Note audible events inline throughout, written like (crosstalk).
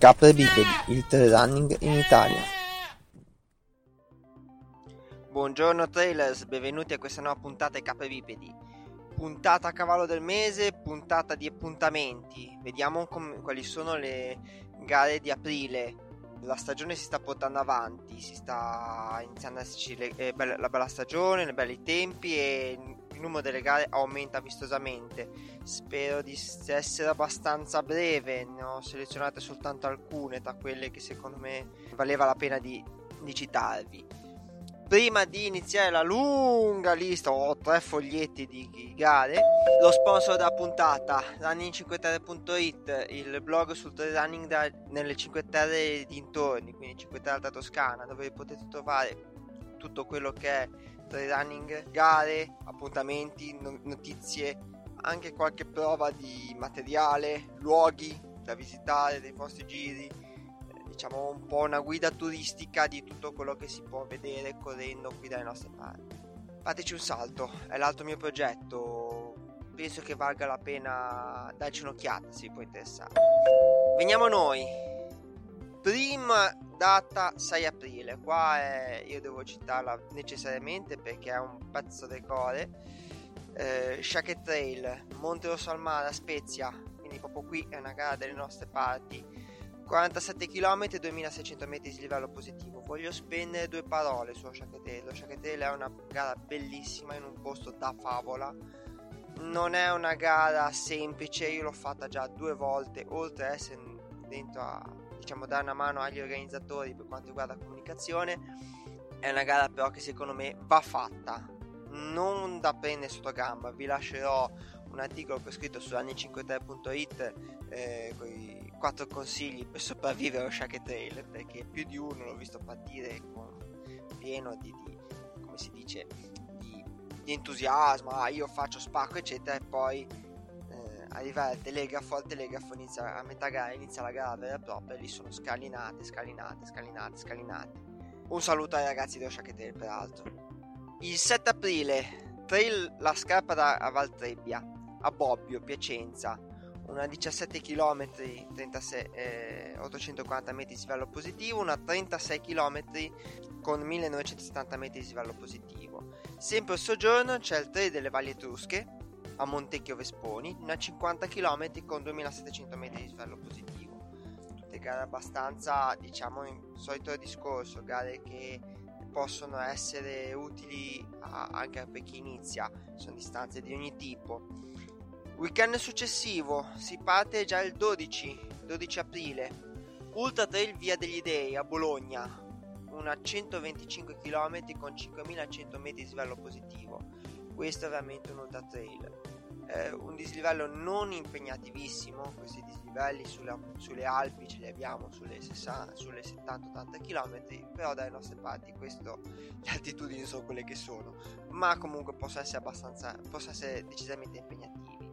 Capre Bipedi, il trail running in Italia. Buongiorno trailers, benvenuti a questa nuova puntata di Capre Bipedi. Puntata a cavallo del mese, puntata di appuntamenti. Vediamo com- quali sono le gare di aprile. La stagione si sta portando avanti, si sta iniziando a esserci le, eh, bella, la bella stagione, i belli tempi e numero delle gare aumenta vistosamente. Spero di essere abbastanza breve, ne ho selezionate soltanto alcune tra quelle che secondo me valeva la pena di, di citarvi prima di iniziare la lunga lista, ho tre foglietti di gare, lo sponsor della puntata, running5terre.it, il blog sul trail running da, nelle 5 Terre dintorni, quindi 5 Terre Alta Toscana, dove potete trovare tutto quello che è trail running, gare, appuntamenti, notizie, anche qualche prova di materiale, luoghi da visitare, dei vostri giri diciamo un po' una guida turistica di tutto quello che si può vedere correndo qui dalle nostre parti. Fateci un salto, è l'altro mio progetto, penso che valga la pena darci un'occhiata se vi può interessare. Veniamo a noi. Prima data 6 aprile, qua è, io devo citarla necessariamente perché è un pezzo del core. Eh, Shacket Trail, Monte Rosso al Mare, Spezia, quindi proprio qui è una gara delle nostre parti 47 km e 2600 metri di livello positivo. Voglio spendere due parole su Sciachetello. Sciachetello è una gara bellissima in un posto da favola. Non è una gara semplice, io l'ho fatta già due volte, oltre a essere dentro a diciamo dare una mano agli organizzatori per quanto riguarda la comunicazione. È una gara però che secondo me va fatta. Non da prendere sotto gamba, vi lascerò un articolo che ho scritto su anni53.it eh, con i quattro consigli per sopravvivere allo Shack Trail perché più di uno l'ho visto partire con pieno di, di come si dice di, di, entusiasmo ah io faccio spacco eccetera e poi arrivare al telegrafo al telegrafo inizia a metà gara inizia la gara vera e propria lì sono scalinate scalinate scalinate scalinate. Un saluto ai ragazzi Shack Trail peraltro. Il 7 aprile trail la scarpa da Valtrebbia a Bobbio Piacenza. Una 17 km 36, eh, 840 metri di slivello positivo, una 36 km con 1970 metri di slivello positivo. Sempre il soggiorno c'è il trail delle Valli Etrusche a Montecchio Vesponi, una 50 km con 2700 metri di slivello positivo. Tutte gare abbastanza, diciamo, in solito discorso, gare che possono essere utili a, anche per chi inizia, sono distanze di ogni tipo Weekend successivo si parte già il 12, 12 aprile. Ultra Trail Via degli Dei a Bologna, una 125 km con 5100 metri di slivello positivo. Questo è veramente un ultra trail. Eh, un dislivello non impegnativissimo, questi dislivelli sulle, sulle Alpi ce li abbiamo sulle, 60, sulle 70-80 km, però dalle nostre parti questo, (laughs) le altitudini sono quelle che sono, ma comunque possono essere abbastanza, possono essere decisamente impegnativi.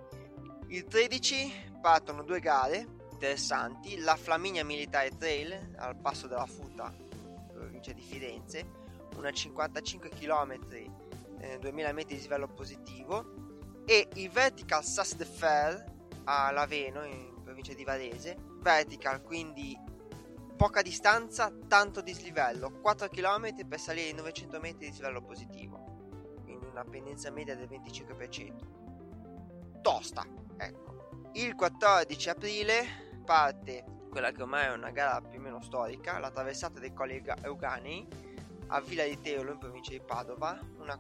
Il 13 partono due gare interessanti, la Flaminia Militare Trail al passo della Futa, provincia di Firenze, una 55 km, eh, 2000 metri di livello positivo e il Vertical Fer a Laveno in provincia di Varese, vertical quindi poca distanza, tanto dislivello, 4 km per salire i 900 metri di dislivello positivo, quindi una pendenza media del 25% tosta. Ecco. Il 14 aprile parte quella che ormai è una gara più o meno storica, la traversata dei Colli Euganei a Villa di Teolo in provincia di Padova, una,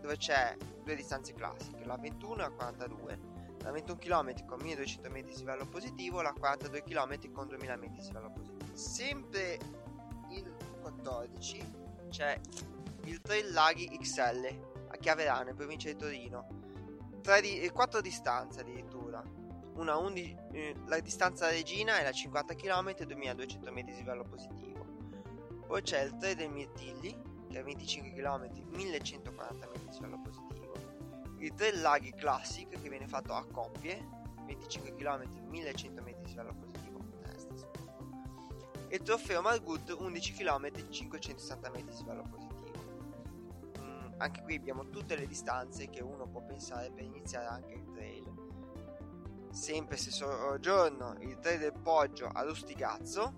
dove c'è due distanze classiche, la 21 e la 42, la 21 km con 1200 metri di livello positivo, la 42 km con 2000 metri di livello positivo. Sempre il 14 c'è il Trail Laghi XL a Chiaverano in provincia di Torino, di, 4 distanze addirittura. Una 11, eh, la distanza regina è la 50 km e 2200 metri di livello positivo. Poi c'è il 3 del Mirtilli, che è 25 km, 1140 metri di livello positivo. Il 3 Laghi Classic, che viene fatto a coppie, 25 km, 1100 metri di livello positivo. E il trofeo Margut, 11 km, 560 metri di livello positivo anche qui abbiamo tutte le distanze che uno può pensare per iniziare anche il trail sempre stesso giorno, il 3 del Poggio a Lustigazzo,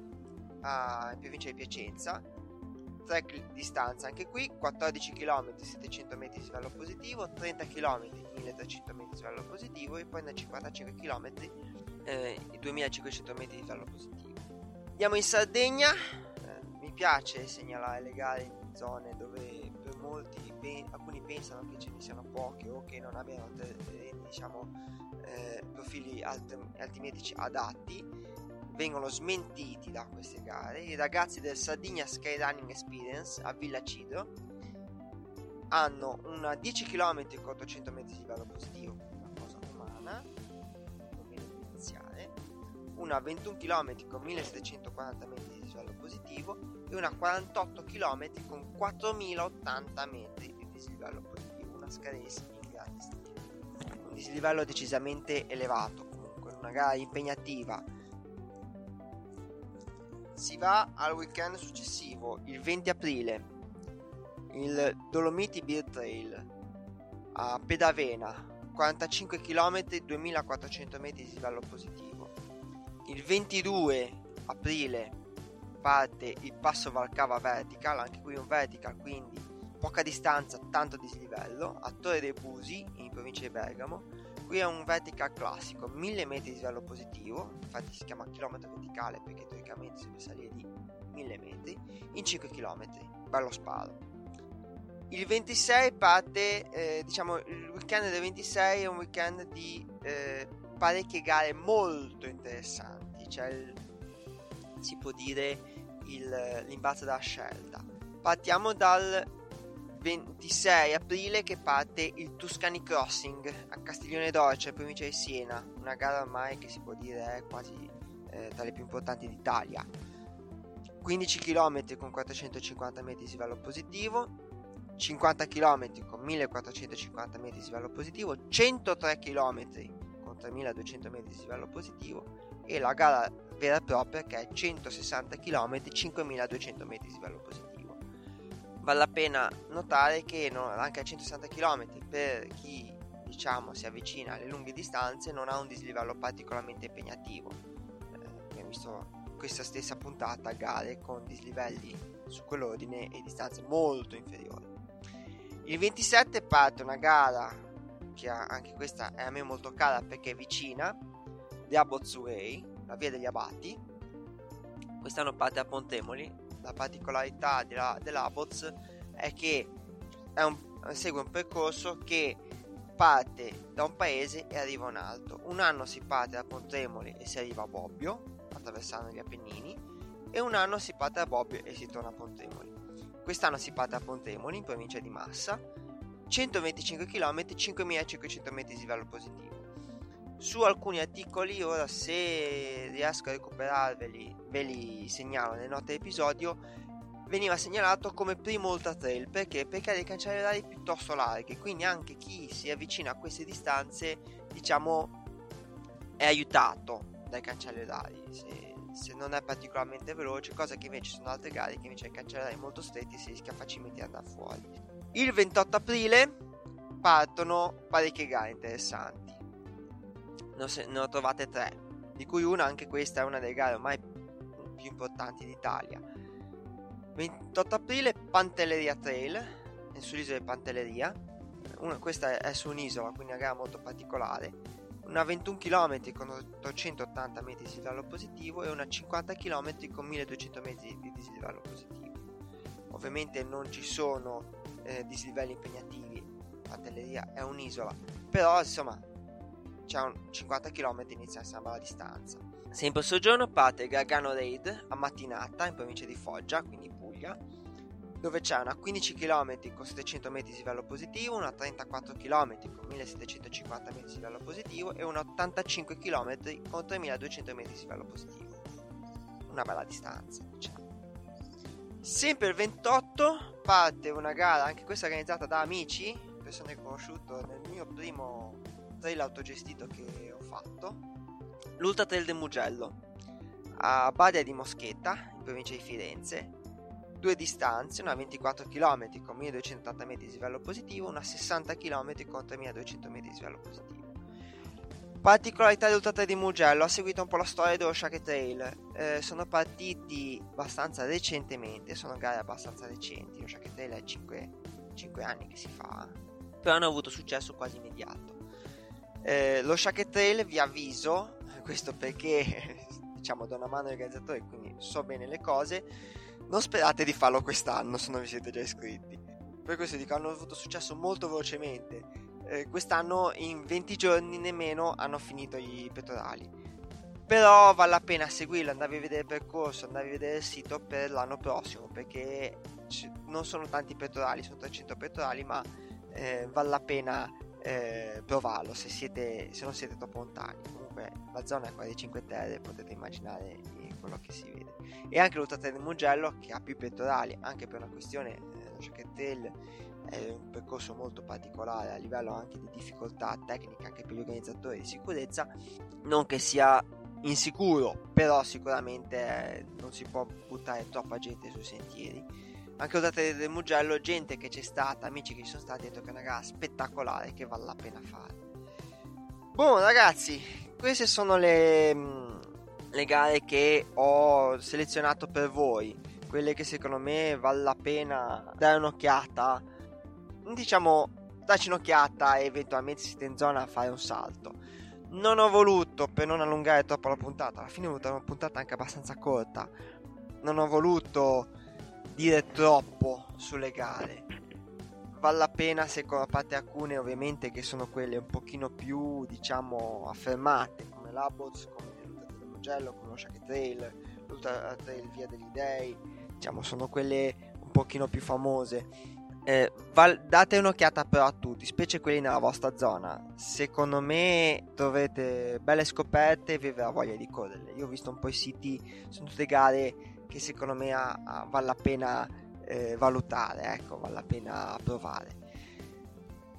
a, in provincia di Piacenza. 3 di distanza. Anche qui, 14 km 700 metri di livello positivo, 30 km 1300 metri di livello positivo e poi nel 55 km eh, 2500 metri di livello positivo. Andiamo in Sardegna, eh, mi piace segnalare le gare in zone dove per molti, pen- alcuni pensano che ce ne siano poche o che non abbiano eh, diciamo eh, profili alt- altimetrici adatti vengono smentiti da queste gare. I ragazzi del Sardinia Skyrunning Experience a Villa Cidro hanno una 10 km con 800 metri di livello positivo, una cosa umana, iniziare, una 21 km con 1740 metri di livello positivo e una 48 km con 4080 metri di dislivello positivo, una scaressa in grande stile dislivello decisamente elevato, comunque una gara impegnativa. Si va al weekend successivo, il 20 aprile, il Dolomiti Beer Trail a Pedavena, 45 km, 2400 metri di livello positivo. Il 22 aprile parte il passo Valcava Vertical, anche qui un vertical, quindi poca distanza, tanto dislivello, a Torre dei Busi, in provincia di Bergamo. Qui è un vertical classico, 1000 metri di livello positivo, infatti si chiama chilometro verticale perché teoricamente si deve salire di 1000 metri, in 5 km, bello sparo. Il 26 parte, eh, diciamo, il weekend del 26 è un weekend di eh, parecchie gare molto interessanti, cioè il, si può dire il, l'imbalzo della scelta. Partiamo dal 26 aprile che parte il Tuscany Crossing a Castiglione d'Orcia, provincia di Siena, una gara ormai che si può dire è quasi eh, tra le più importanti d'Italia. 15 km con 450 metri di livello positivo, 50 km con 1450 metri di livello positivo, 103 km con 3200 metri di livello positivo e la gara vera e propria che è 160 km 5200 metri di livello positivo vale la pena notare che non, anche a 160 km per chi diciamo si avvicina alle lunghe distanze non ha un dislivello particolarmente impegnativo. Eh, abbiamo visto questa stessa puntata gare con dislivelli su quell'ordine e distanze molto inferiori. Il 27 parte una gara che anche questa è a me molto cara perché è vicina Abbott's Way la via degli abati. Quest'anno parte a Pontemoli la particolarità della, dell'Abots è che è un, segue un percorso che parte da un paese e arriva a un altro. Un anno si parte da Pontremoli e si arriva a Bobbio, attraversando gli Appennini, e un anno si parte da Bobbio e si torna a Pontremoli. Quest'anno si parte da Pontremoli, in provincia di Massa, 125 km, 5500 metri di livello positivo su alcuni articoli ora se riesco a recuperarveli ve li segnalo nel note episodio veniva segnalato come primo ultra trail. Perché? Perché ha dei cancelli orari piuttosto larghi quindi anche chi si avvicina a queste distanze diciamo è aiutato dai cancelli orari se, se non è particolarmente veloce cosa che invece sono altre gare che invece hai cancelli orari molto stretti si rischia facilmente di andare fuori. Il 28 aprile partono parecchie gare interessanti ne ho trovate tre, di cui una, anche questa, è una delle gare ormai più importanti d'Italia. 28 aprile Pantelleria Trail, sull'isola di Pantelleria. Una, questa è su un'isola, quindi una gara molto particolare. Una 21 km con 880 metri di dislivello positivo e una 50 km con 1200 metri di dislivello positivo. Ovviamente non ci sono eh, dislivelli impegnativi, Pantelleria è un'isola, però insomma c'è un 50 km inizia a sembra la distanza. Sempre soggiorno parte Gargano Raid a Mattinata in provincia di Foggia, quindi Puglia, dove c'è una 15 km con 700 metri di livello positivo, una 34 km con 1750 metri di livello positivo e una 85 km con 3200 metri di livello positivo. Una bella distanza, diciamo. Sempre il 28 parte una gara, anche questa organizzata da amici, persone che ho conosciuto nel mio primo trail autogestito che ho fatto l'Ultra Trail del Mugello a Badia di Moschetta in provincia di Firenze due distanze, una 24 km con 1280 metri di livello positivo, una 60 km con 3200 metri di livello positivo. Particolarità del di Mugello, ha seguito un po' la storia dello Shake Trail. Eh, sono partiti abbastanza recentemente, sono gare abbastanza recenti. Lo Shake Trail è 5, 5 anni che si fa, però hanno avuto successo quasi immediato. Eh, lo Shake Trail, vi avviso, questo perché (laughs) diciamo do una mano ai organizzatori, quindi so bene le cose. Non sperate di farlo quest'anno se non vi siete già iscritti. Per questo dico, hanno avuto successo molto velocemente eh, quest'anno in 20 giorni nemmeno hanno finito i pettorali. Però vale la pena seguirlo, andare a vedere il percorso, andare a vedere il sito per l'anno prossimo, perché non sono tanti pettorali, sono 300 pettorali, ma eh, vale la pena eh, provarlo se, siete, se non siete troppo lontani. Comunque la zona è quella dei 5 Terre, potete immaginare quello che si vede. E anche l'Ultra del Mugello, che ha più pettorali, anche per una questione, eh, lo Chaquetel è un percorso molto particolare a livello anche di difficoltà tecnica anche per gli organizzatori di sicurezza non che sia insicuro però sicuramente eh, non si può buttare troppa gente sui sentieri anche usate del Mugello gente che c'è stata amici che ci sono stati detto che è una gara spettacolare che vale la pena fare. Buon ragazzi queste sono le, mm, le gare che ho selezionato per voi quelle che secondo me vale la pena dare un'occhiata. Diciamo, dacci un'occhiata e eventualmente siete in zona a fare un salto. Non ho voluto, per non allungare troppo la puntata, alla fine ho avuto una puntata anche abbastanza corta, non ho voluto dire troppo sulle gare. Vale la pena se a parte alcune ovviamente che sono quelle un pochino più, diciamo, affermate, come l'Abots, come l'Ultra del Mugello, come lo Shake Trail, l'Ultra Trail Via degli Dei, diciamo, sono quelle un pochino più famose eh, val- date un'occhiata però a tutti, specie quelli nella vostra zona. Secondo me troverete belle scoperte e vi avrà voglia di correre. Io ho visto un po' i siti, sono tutte gare che secondo me ha, ha, vale la pena eh, valutare, ecco, vale la pena provare.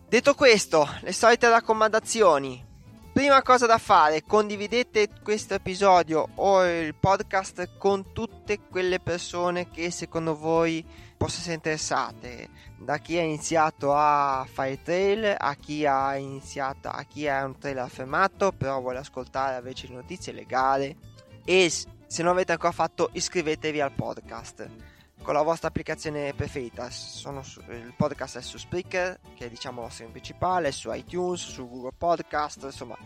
Detto questo, le solite raccomandazioni. Prima cosa da fare, condividete questo episodio o il podcast con tutte quelle persone che secondo voi possono essere interessate da chi ha iniziato a fare trail a chi ha iniziato a chi è un trail affermato però vuole ascoltare invece le notizie legali e se non avete ancora fatto iscrivetevi al podcast con la vostra applicazione preferita su, il podcast è su Spreaker che è diciamo la principale su iTunes su Google Podcast insomma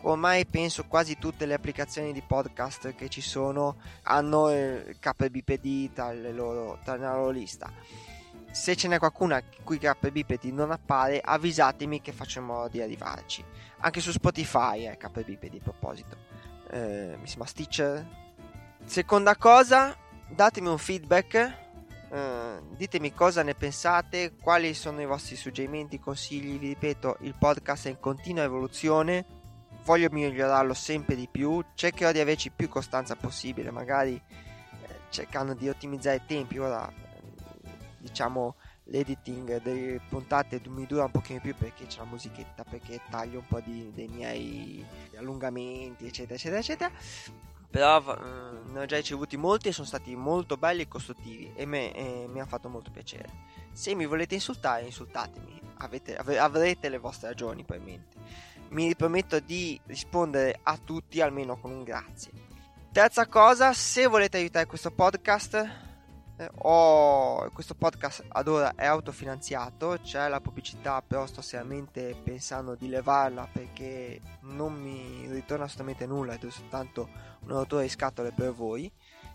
ormai penso quasi tutte le applicazioni di podcast che ci sono hanno il KBPD tra, loro, tra la loro lista. Se ce n'è qualcuna cui KBPD non appare, avvisatemi che faccio in modo di arrivarci. Anche su Spotify è eh, KBPD a proposito. Eh, mi sembra Stitcher. Seconda cosa, datemi un feedback. Uh, ditemi cosa ne pensate, quali sono i vostri suggerimenti, consigli. Vi ripeto, il podcast è in continua evoluzione voglio migliorarlo sempre di più, cercherò di averci più costanza possibile, magari eh, cercando di ottimizzare i tempi. Ora, diciamo, l'editing delle puntate mi dura un pochino più perché c'è la musichetta, perché taglio un po' di, dei miei allungamenti, eccetera, eccetera, eccetera. Però eh, ne ho già ricevuti molti e sono stati molto belli e costruttivi e, me, e mi ha fatto molto piacere. Se mi volete insultare, insultatemi, Avete, avrete le vostre ragioni probabilmente mi riprometto di rispondere a tutti almeno con un grazie. Terza cosa, se volete aiutare questo podcast, eh, ho, questo podcast ad ora è autofinanziato, c'è la pubblicità, però sto seriamente pensando di levarla perché non mi ritorna assolutamente nulla ed è soltanto un autore di scatole per voi.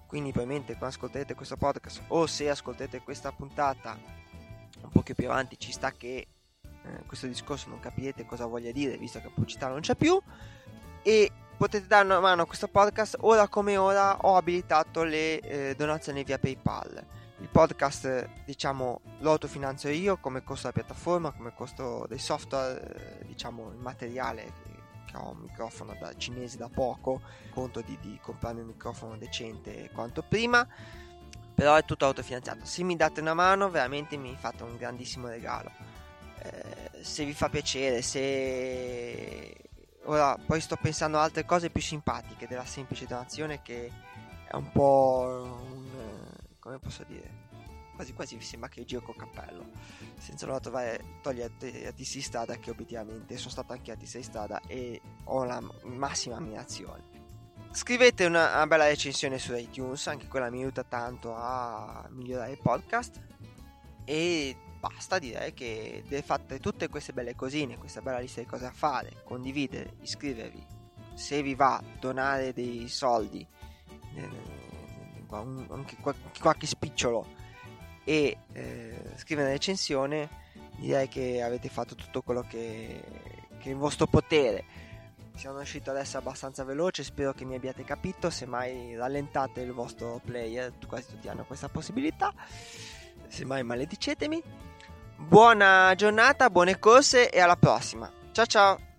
Quindi probabilmente quando ascolterete questo podcast o se ascolterete questa puntata un po' più avanti ci sta che eh, questo discorso non capirete cosa voglia dire visto che pubblicità non c'è più e potete dare una mano a questo podcast. Ora come ora ho abilitato le eh, donazioni via PayPal. Il podcast diciamo lo autofinanzio io come costo della piattaforma come costo dei software eh, diciamo il materiale che ho un microfono da cinese da poco conto di, di comprare un microfono decente quanto prima. Però è tutto autofinanziato. Se mi date una mano veramente mi fate un grandissimo regalo. Eh, se vi fa piacere, se... Ora, poi sto pensando a altre cose più simpatiche della semplice donazione che è un po' un... come posso dire? quasi quasi mi sembra che giro col cappello senza nulla trovare togliere a Tissi Strada che obiettivamente sono stato anche a Tissi Strada e ho la massima ammirazione scrivete una, una, bella recensione su iTunes anche quella mi aiuta tanto a migliorare il podcast e basta direi che fate tutte queste belle cosine questa bella lista di cose a fare condividere iscrivervi se vi va donare dei soldi anche qualche spicciolo e eh, scrivere una recensione, direi che avete fatto tutto quello che, che è in vostro potere. Siamo riusciti ad essere abbastanza veloce, spero che mi abbiate capito, semmai rallentate il vostro player, quasi tutti hanno questa possibilità, semmai maledicetemi. Buona giornata, buone corse e alla prossima. Ciao ciao!